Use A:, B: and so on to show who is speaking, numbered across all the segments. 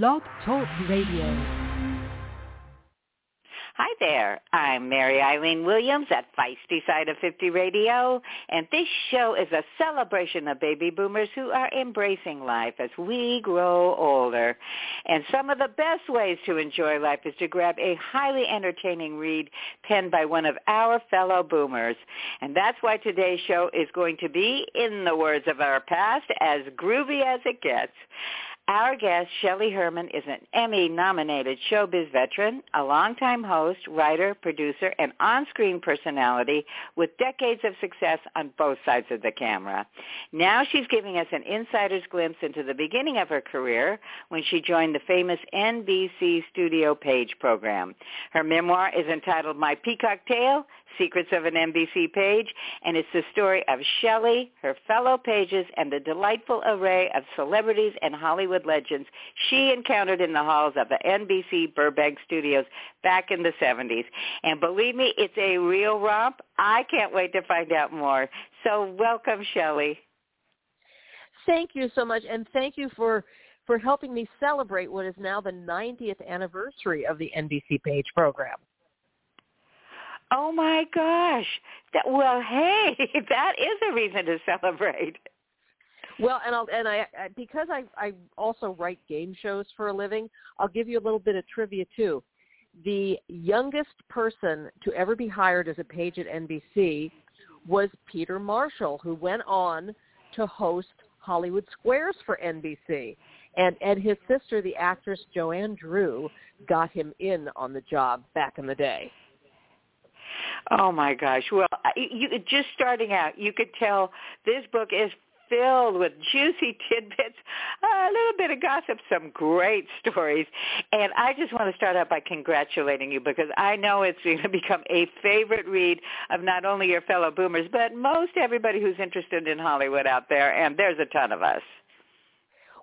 A: Blog Talk Radio.
B: Hi there. I'm Mary Eileen Williams at Feisty Side of 50 Radio, and this show is a celebration of baby boomers who are embracing life as we grow older. And some of the best ways to enjoy life is to grab a highly entertaining read penned by one of our fellow boomers. And that's why today's show is going to be, in the words of our past, as groovy as it gets. Our guest, Shelley Herman, is an Emmy-nominated showbiz veteran, a longtime host, writer, producer, and on-screen personality with decades of success on both sides of the camera. Now she's giving us an insider's glimpse into the beginning of her career when she joined the famous NBC Studio Page program. Her memoir is entitled My Peacock Tale, Secrets of an NBC Page, and it's the story of Shelley, her fellow pages, and the delightful array of celebrities and Hollywood legends she encountered in the halls of the NBC Burbank studios back in the 70s. And believe me, it's a real romp. I can't wait to find out more. So welcome, Shelley.
C: Thank you so much, and thank you for for helping me celebrate what is now the 90th anniversary of the NBC Page program.
B: Oh my gosh. That, well, hey, that is a reason to celebrate.
C: Well, and I'll and I because I I also write game shows for a living, I'll give you a little bit of trivia too. The youngest person to ever be hired as a page at NBC was Peter Marshall, who went on to host Hollywood Squares for NBC. And and his sister, the actress Joanne Dru, got him in on the job back in the day.
B: Oh my gosh! Well, you just starting out, you could tell this book is filled with juicy tidbits, a little bit of gossip, some great stories. And I just want to start out by congratulating you because I know it's going to become a favorite read of not only your fellow boomers, but most everybody who's interested in Hollywood out there, and there's a ton of us.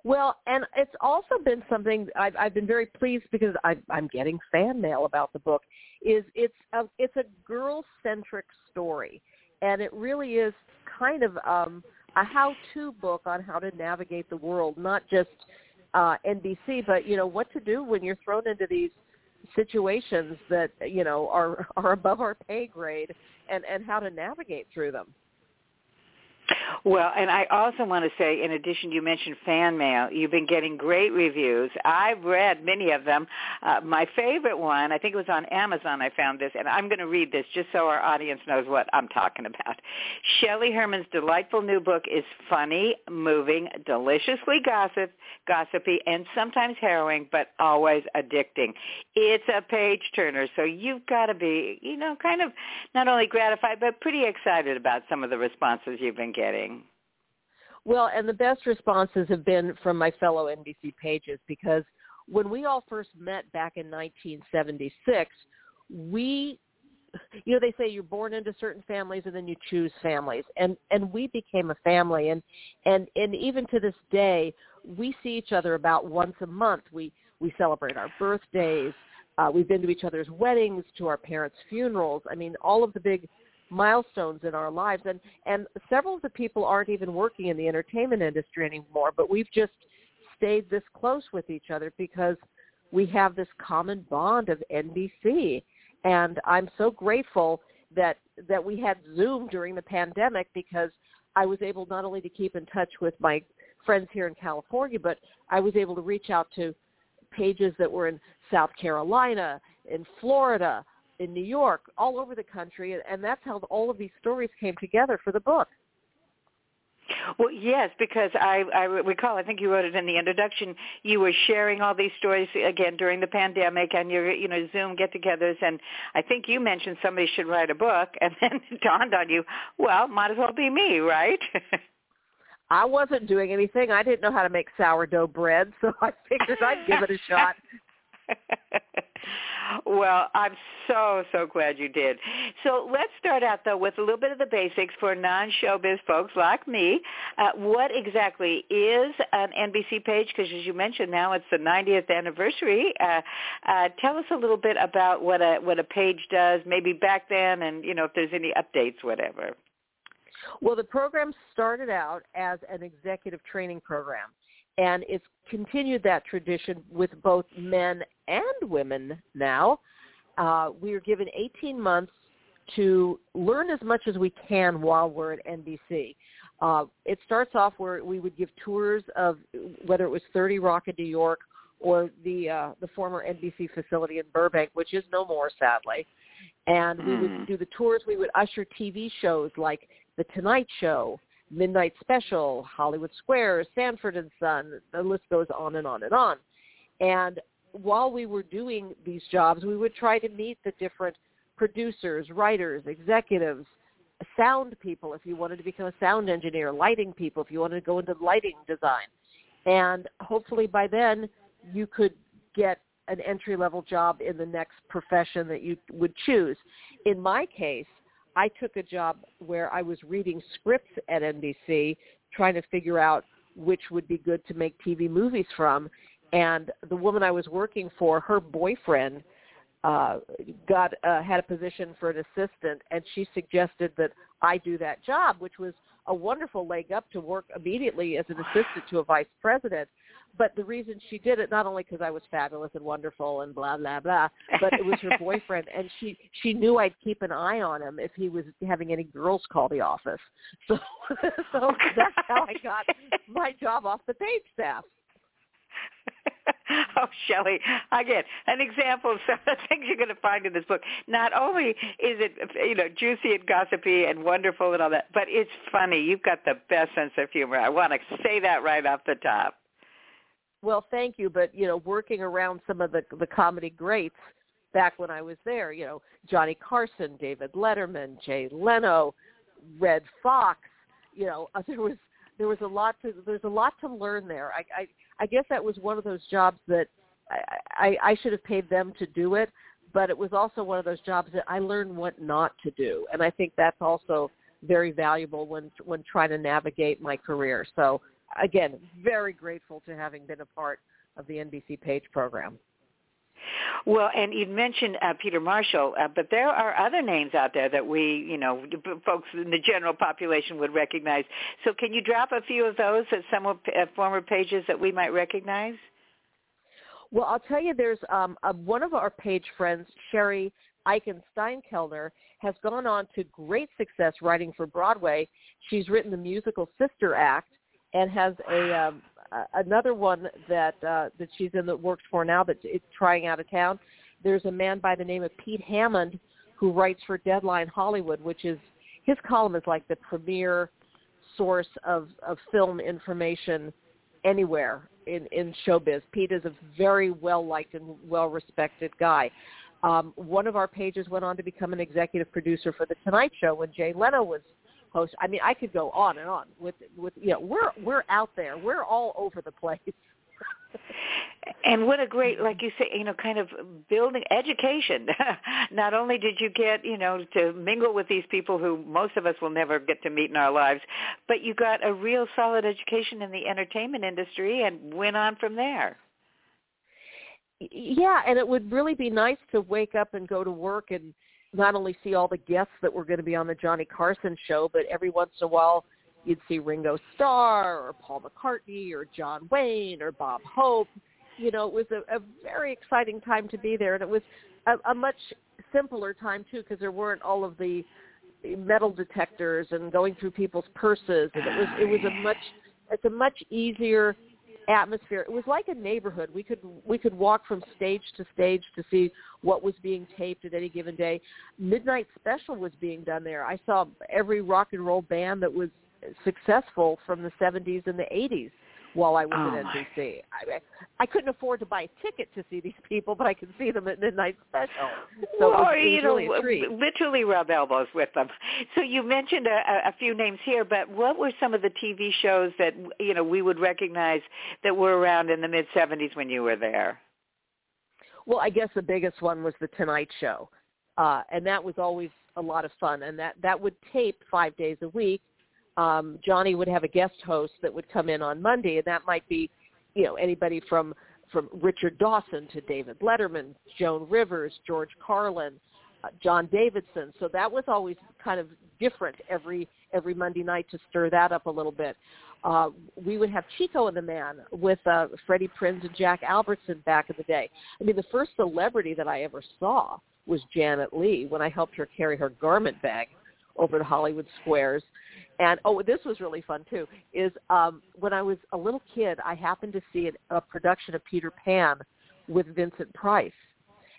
C: Well, and it's also been something I've, I've been very pleased because I, I'm getting fan mail about the book. Is it's a it's a girl centric story, and it really is kind of um, a how to book on how to navigate the world, not just uh, NBC, but you know what to do when you're thrown into these situations that you know are are above our pay grade, and and how to navigate through them.
B: Well, and I also want to say, in addition, you mentioned fan mail. You've been getting great reviews. I've read many of them. Uh, my favorite one, I think it was on Amazon I found this, and I'm going to read this just so our audience knows what I'm talking about. Shelley Herman's delightful new book is funny, moving, deliciously gossip, gossipy, and sometimes harrowing, but always addicting. It's a page turner, so you've got to be, you know, kind of not only gratified, but pretty excited about some of the responses you've been getting?
C: Well, and the best responses have been from my fellow NBC pages because when we all first met back in 1976, we you know they say you're born into certain families and then you choose families. And and we became a family. And and and even to this day we see each other about once a month. We we celebrate our birthdays. Uh we've been to each other's weddings to our parents funerals. I mean all of the big milestones in our lives. And and several of the people aren't even working in the entertainment industry anymore but we've just stayed this close with each other because we have this common bond of NBC and I'm so grateful that that we had Zoom during the pandemic because I was able not only to keep in touch with my friends here in California but I was able to reach out to pages that were in South Carolina, in Florida, in New York, all over the country, and, that's how all of these stories came together for the book.
B: Well, yes, because I, I recall, I think you wrote it in the introduction. You were sharing all these stories again during the pandemic and your, you know, Zoom get-togethers, and I think you mentioned somebody should write a book, and then it dawned on you, well, might as well be me, right?
C: I wasn't doing anything. I didn't know how to make sourdough bread, so I figured I'd give it a shot.
B: well, I'm so, so glad you did. So let's start out, though, with a little bit of the basics for non-showbiz folks like me. Uh, what exactly is an NBC page? Because as you mentioned, now it's the 90th anniversary. Uh, uh, tell us a little bit about what a what a page does, maybe back then, and you know if there's any updates, whatever.
C: Well, the program started out as an executive training program and it's continued that tradition with both men and women now. Uh, we are given 18 months to learn as much as we can while we're at NBC. Uh, it starts off where we would give tours of whether it was 30 Rock in New York or the uh, the former NBC facility in Burbank, which is no more, sadly. And we would hmm. do the tours. We would usher TV shows like The Tonight Show, Midnight Special, Hollywood Squares, Sanford and Son. The list goes on and on and on. And while we were doing these jobs, we would try to meet the different producers, writers, executives, sound people if you wanted to become a sound engineer, lighting people if you wanted to go into lighting design. And hopefully by then you could get an entry level job in the next profession that you would choose. In my case, I took a job where I was reading scripts at NBC, trying to figure out which would be good to make TV movies from. And the woman I was working for, her boyfriend uh, got uh, had a position for an assistant, and she suggested that I do that job, which was a wonderful leg up to work immediately as an assistant to a vice president. But the reason she did it, not only because I was fabulous and wonderful and blah blah blah, but it was her boyfriend, and she she knew I'd keep an eye on him if he was having any girls call the office. So so that's how I got my job off the paid staff.
B: oh, Shelley, again, an example of some of the things you're going to find in this book. Not only is it, you know, juicy and gossipy and wonderful and all that, but it's funny. You've got the best sense of humor. I want to say that right off the top.
C: Well, thank you. But you know, working around some of the the comedy greats back when I was there, you know, Johnny Carson, David Letterman, Jay Leno, Redd Foxx, You know, there was there was a lot to there's a lot to learn there. I I, I guess that was one of those jobs that I, I I should have paid them to do it, but it was also one of those jobs that I learned what not to do, and I think that's also very valuable when when trying to navigate my career. So again, very grateful to having been a part of the NBC Page program.
B: Well, and you mentioned uh, Peter Marshall, uh, but there are other names out there that we, you know, folks in the general population would recognize. So can you drop a few of those at some of, uh, former pages that we might recognize?
C: Well, I'll tell you, there's um, a, one of our page friends, Cheri Eichen Steinkellner, has gone on to great success writing for Broadway. She's written the musical Sister Act and has a um, another one that uh, that she's in that works for now that's trying out of town. There's a man by the name of Pete Hammond who writes for Deadline Hollywood, which is his column is like the premier source of, of film information anywhere in, in showbiz. Pete is a very well liked and well respected guy. Um, one of our pages went on to become an executive producer for the Tonight Show when Jay Leno was host. I mean, I could go on and on with with you know we're we're out there. We're all over the place.
B: and what a great like you say you know kind of building education not only did you get you know to mingle with these people who most of us will never get to meet in our lives but you got a real solid education in the entertainment industry and went on from there
C: yeah and it would really be nice to wake up and go to work and not only see all the guests that were going to be on the Johnny Carson show, but every once in a while you'd see Ringo Starr or Paul McCartney or John Wayne or Bob Hope. You know, it was a, a very exciting time to be there, and it was a, a much simpler time too because there weren't all of the metal detectors and going through people's purses, and it was it was a much it's a much easier atmosphere. It was like a neighborhood. We could we could walk from stage to stage to see what was being taped at any given day. Midnight Special was being done there. I saw every rock and roll band that was successful from the 70s and the 80s while I was oh at NBC. I, I couldn't afford to buy a ticket to see these people, but I could see them at Midnight Special. So well, it was, it was you really know, treat.
B: literally rub elbows with them. So you mentioned a, a few names here, but what were some of the TV shows that you know we would recognize that were around in the mid '70s when you were there?
C: Well, I guess the biggest one was the Tonight Show, uh, and that was always a lot of fun. And that that would tape five days a week um, Johnny would have a guest host that would come in on Monday, and that might be, you know, anybody from from Richard Dawson to David Letterman, Joan Rivers, George Carlin, uh, John Davidson. So that was always kind of different every every Monday night to stir that up a little bit. Uh, we would have Chico and the Man with uh, Freddie Prinze and Jack Albertson back in the day. I mean, the first celebrity that I ever saw was Janet Leigh when I helped her carry her garment bag over to Hollywood Squares. And oh, this was really fun too. Is um, when I was a little kid, I happened to see a, a production of Peter Pan with Vincent Price,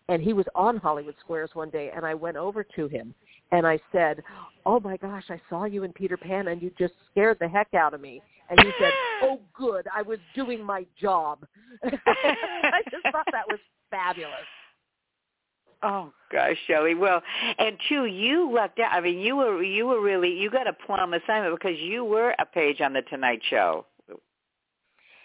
C: and he was on Hollywood Squares one day, and I went over to him and I said, "Oh my gosh, I saw you in Peter Pan, and you just scared the heck out of me." And he said, "Oh, good, I was doing my job." I just thought that was fabulous.
B: Oh gosh, Shelley. Well, and two, you lucked out. I mean, you were you were really you got a plum assignment because you were a page on the Tonight Show.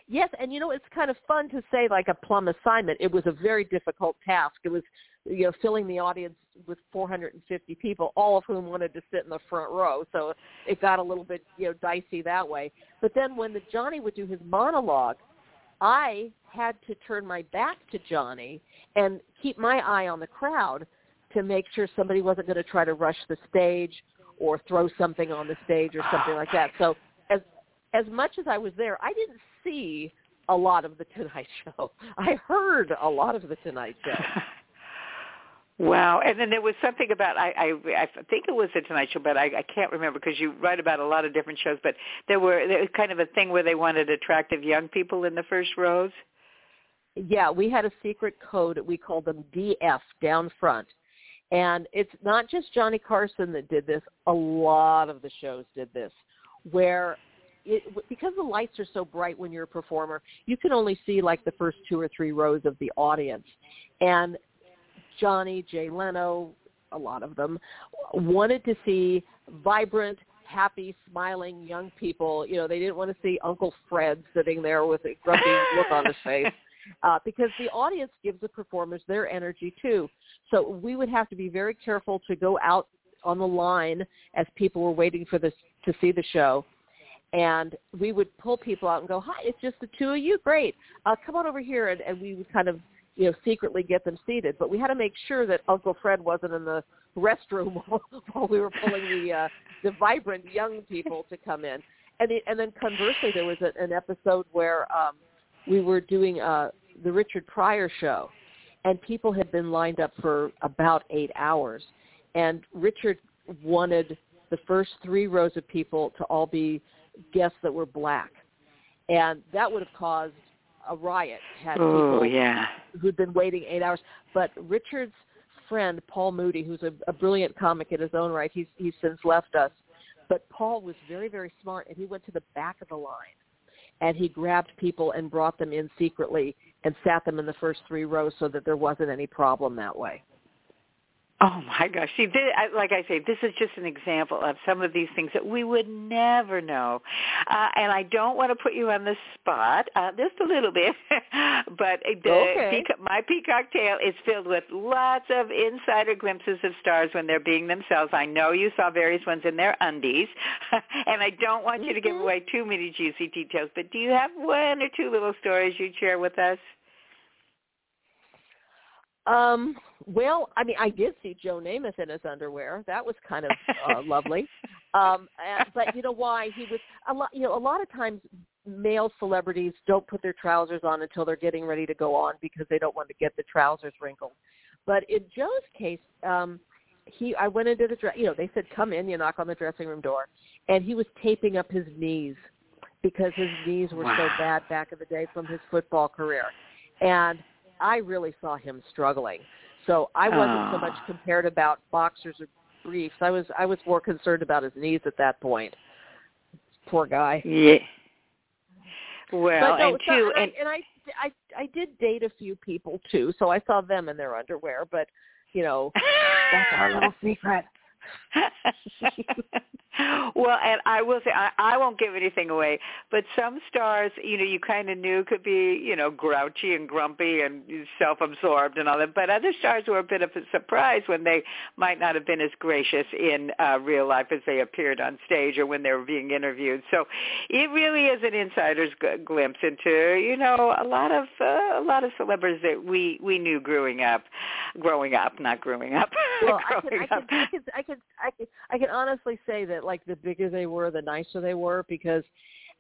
C: Yes, and you know it's kind of fun to say like a plum assignment. It was a very difficult task. It was you know filling the audience with 450 people, all of whom wanted to sit in the front row. So it got a little bit you know dicey that way. But then when the Johnny would do his monologue, I had to turn my back to Johnny and keep my eye on the crowd to make sure somebody wasn't going to try to rush the stage or throw something on the stage or something like that. So as as much as I was there, I didn't see a lot of the Tonight Show. I heard a lot of the Tonight Show.
B: Wow, and then there was something about I I, I think it was the Tonight Show, but I, I can't remember because you write about a lot of different shows. But there were there was kind of a thing where they wanted attractive young people in the first rows.
C: Yeah, we had a secret code. We called them DF down front, and it's not just Johnny Carson that did this. A lot of the shows did this, where it, because the lights are so bright when you're a performer, you can only see like the first two or three rows of the audience, and Johnny, Jay Leno, a lot of them, wanted to see vibrant, happy, smiling young people. You know, they didn't want to see Uncle Fred sitting there with a grumpy look on his face. Uh, because the audience gives the performers their energy too. So we would have to be very careful to go out on the line as people were waiting for this to see the show. And we would pull people out and go, hi, it's just the two of you. Great. Uh, come on over here. And, and we would kind of you know, secretly get them seated. But we had to make sure that Uncle Fred wasn't in the restroom while we were pulling the uh, the vibrant young people to come in. And the, and then conversely, there was a, an episode where um, we were doing uh, the Richard Pryor show, and people had been lined up for about eight hours, and Richard wanted the first three rows of people to all be guests that were black, and that would have caused a riot had
B: oh,
C: people
B: yeah.
C: who'd been waiting eight hours. But Richard's friend Paul Mooney, who's a, a brilliant comic in his own right, he's he's since left us. But Paul was very very smart, and he went to the back of the line, and he grabbed people and brought them in secretly and sat them in the first three rows so that there wasn't any problem that way.
B: Oh my gosh! See, this, like I say, this is just an example of some of these things that we would never know. Uh, and I don't want to put you on the spot, uh, just a little bit, but the
C: okay.
B: peacock, my peacock tale is filled with lots of insider glimpses of stars when they're being themselves. I know you saw various ones in their undies, and I don't want you to give
C: Mhm.
B: away too many juicy details. But do you have one or two little stories you'd share with us?
C: Um, well, I mean, I did see Joe Namath in his underwear. That was kind of uh, lovely. Um, but you know why he was a lot. You know, a lot of times male celebrities don't put their trousers on until they're getting ready to go on because they don't want to get the trousers wrinkled. But in Joe's case, um, he I went into the dress. You know, they said come in. You knock on the dressing room door, and he was taping up his knees because his knees were so bad back in the day from his football career, and I really saw him struggling. So I wasn't so
B: Oh.
C: much ah. compared about boxers or briefs. I was I was more concerned about his knees at that point. Poor guy.
B: Yeah. Well,
C: no,
B: and
C: so, and I, and I I I did date a few people too, so I saw them in their underwear. But you know, that's our little secret.
B: well, and I will say I, I won't give anything away, but some stars, you know, you kind of knew could be, you know, grouchy and grumpy and self-absorbed and all that. But other stars were a bit of a surprise when they might not have been as gracious in uh, real life as they appeared on stage or when they were being interviewed. So it really is an insider's g- glimpse into, you know, a lot of uh, a lot of celebrities that we we knew growing up, growing up, not growing up.
C: well, I can, I can, I can, I can, I can, I can honestly say that like the bigger they were, the nicer they were because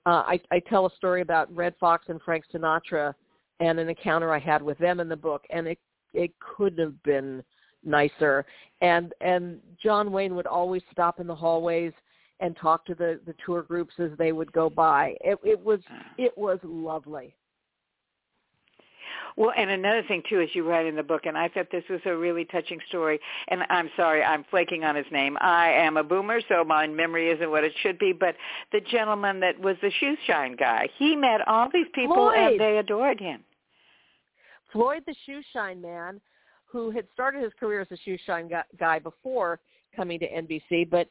C: uh, I, I tell a story about Redd Foxx and Frank Sinatra and an encounter I had with them in the book, and it it couldn't have been nicer. And and John Wayne would always stop in the hallways and talk to the the tour groups as they would go by. It, it was it was lovely.
B: Well, and another thing too, as you write in the book, and I thought this was a really touching story. And I'm sorry, I'm flaking on his name. I am a boomer, so my memory isn't what it should be. But the gentleman that was the shoe shine guy, he met all these people
C: Floyd.
B: and they adored him.
C: Floyd, the shoe shine man, who had started his career as a shoe shine guy before coming to NBC, but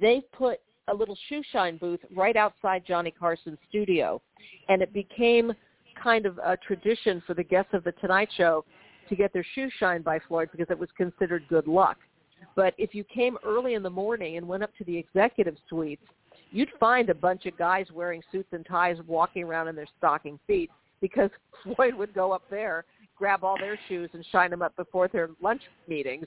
C: they put a little shoe shine booth right outside Johnny Carson's studio, and it became kind of a tradition for the guests of the Tonight Show to get their shoes shined by Floyd because it was considered good luck. But if you came early in the morning and went up to the executive suites, you'd find a bunch of guys wearing suits and ties walking around in their stocking feet because Floyd would go up there, grab all their shoes and shine them up before their lunch meetings.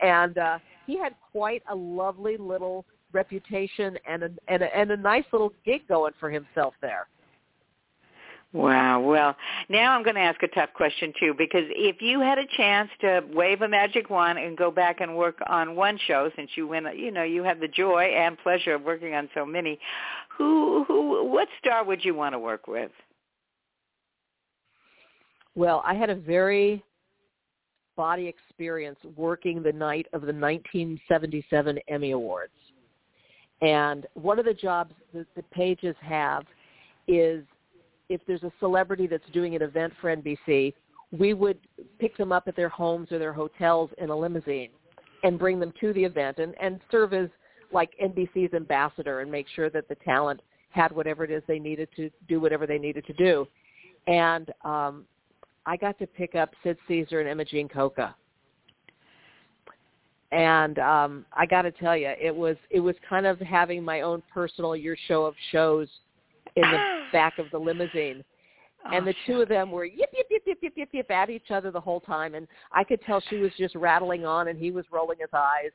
C: And uh, he had quite a lovely little reputation and a, and a, and a nice little gig going for himself there.
B: Wow. Well, now I'm going to ask a tough question too, because if you had a chance to wave a magic wand and go back and work on one show, since you win, you know, you have the joy and pleasure of working on so many, who, who, what star would you want to work with?
C: Well, I had a very body experience working the night of the 1977 Emmy Awards. And one of the jobs that the pages have is if there's a celebrity that's doing an event for NBC, we would pick them up at their homes or their hotels in a limousine and bring them to the event and, and serve as like NBC's ambassador and make sure that the talent had whatever it is they needed to do whatever they needed to do. And um, I got to pick up Sid Caesar and Imogene Coca. And um, I got to tell you, it was it was kind of having my own personal your show of shows in the back of the limousine. And
B: oh,
C: the two of them were yip yip yip yip yip yip yip at each other the whole time, and I could tell she was just rattling on, and he was rolling his eyes,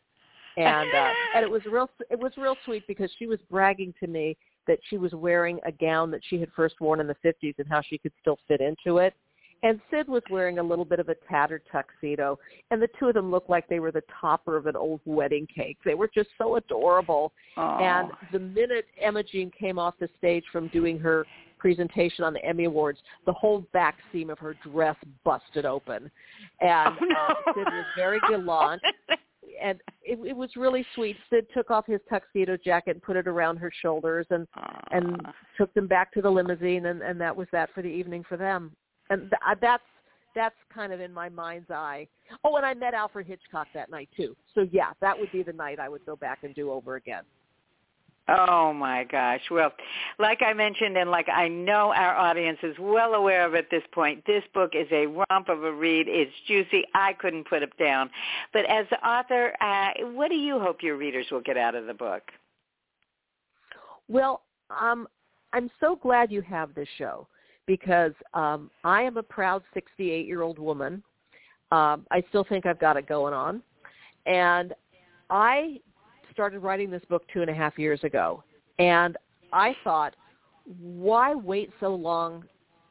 C: and uh, and it was real it was real sweet because she was bragging to me that she was wearing a gown that she had first worn in the 50s and how she could still fit into it. And Sid was wearing a little bit of a tattered tuxedo, and the two of them looked like they were the topper of an old wedding cake. They were just so adorable.
B: Aww.
C: And the minute Imogene came off the stage from doing her presentation on the Emmy Awards, the whole back seam of her dress busted open, and
B: oh, no.
C: uh, Sid was very gallant. and it, it was really sweet. Sid took off his tuxedo jacket and put it around her shoulders, and
B: Aww.
C: and took them back to the limousine, and and that was that for the evening for them and th- uh, that's that's kind of in my mind's eye. Oh, and I met Alfred Hitchcock that night too. So yeah, that would be the night I would go back and do over again.
B: Oh my gosh. Well, like I mentioned and like I know our audience is well aware of at this point, this book is a romp of a read. It's juicy. I couldn't put it down. But as the author, uh, what do you hope your readers will get out of the book?
C: Well, um, I'm so glad you have this show because um, I am a proud 68-year-old woman. Um, I still think I've got it going on. And I started writing this book two and a half years ago. And I thought, why wait so long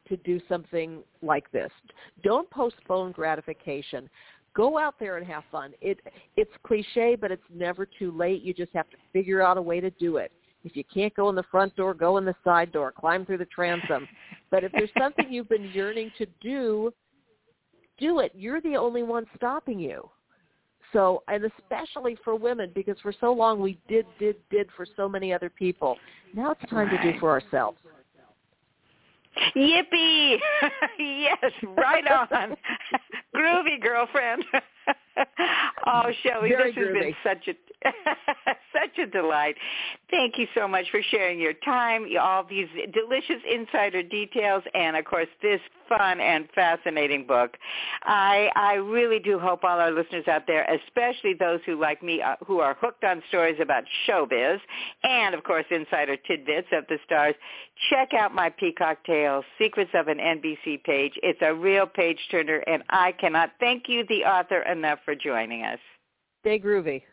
C: to do something like this? Don't postpone gratification. Go out there and have fun. It it's cliche, but it's never too late. You just have to figure out a way to do it. If you can't go in the front door, go in the side door, climb through the transom. but if there's something you've been yearning to do, do it. You're the only one stopping you. So, and especially for women, because for so long we did, did, did for so many other people. Now it's time
B: right.
C: to do for ourselves.
B: Yippee! yes, right on. groovy girlfriend. oh, Shelley,
C: Very
B: this has been such a such a delight. Thank you so much for sharing your time, all these delicious insider details, and of course this fun and fascinating book. I I really do hope all our listeners out there, especially those who like me, uh, who are hooked on stories about showbiz, and of course insider tidbits of the stars, check out my Peacock Tales, Secrets of an NBC page. It's a real page turner, and I cannot thank you, the author, enough for joining us.
C: stay groovy.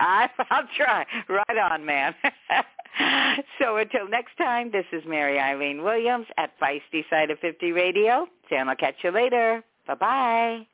B: I, I'll try. Right on, man. so until next time, this is Mary Eileen Williams at Feisty Side of 50 Radio. Sam, I'll catch you later. Bye-bye.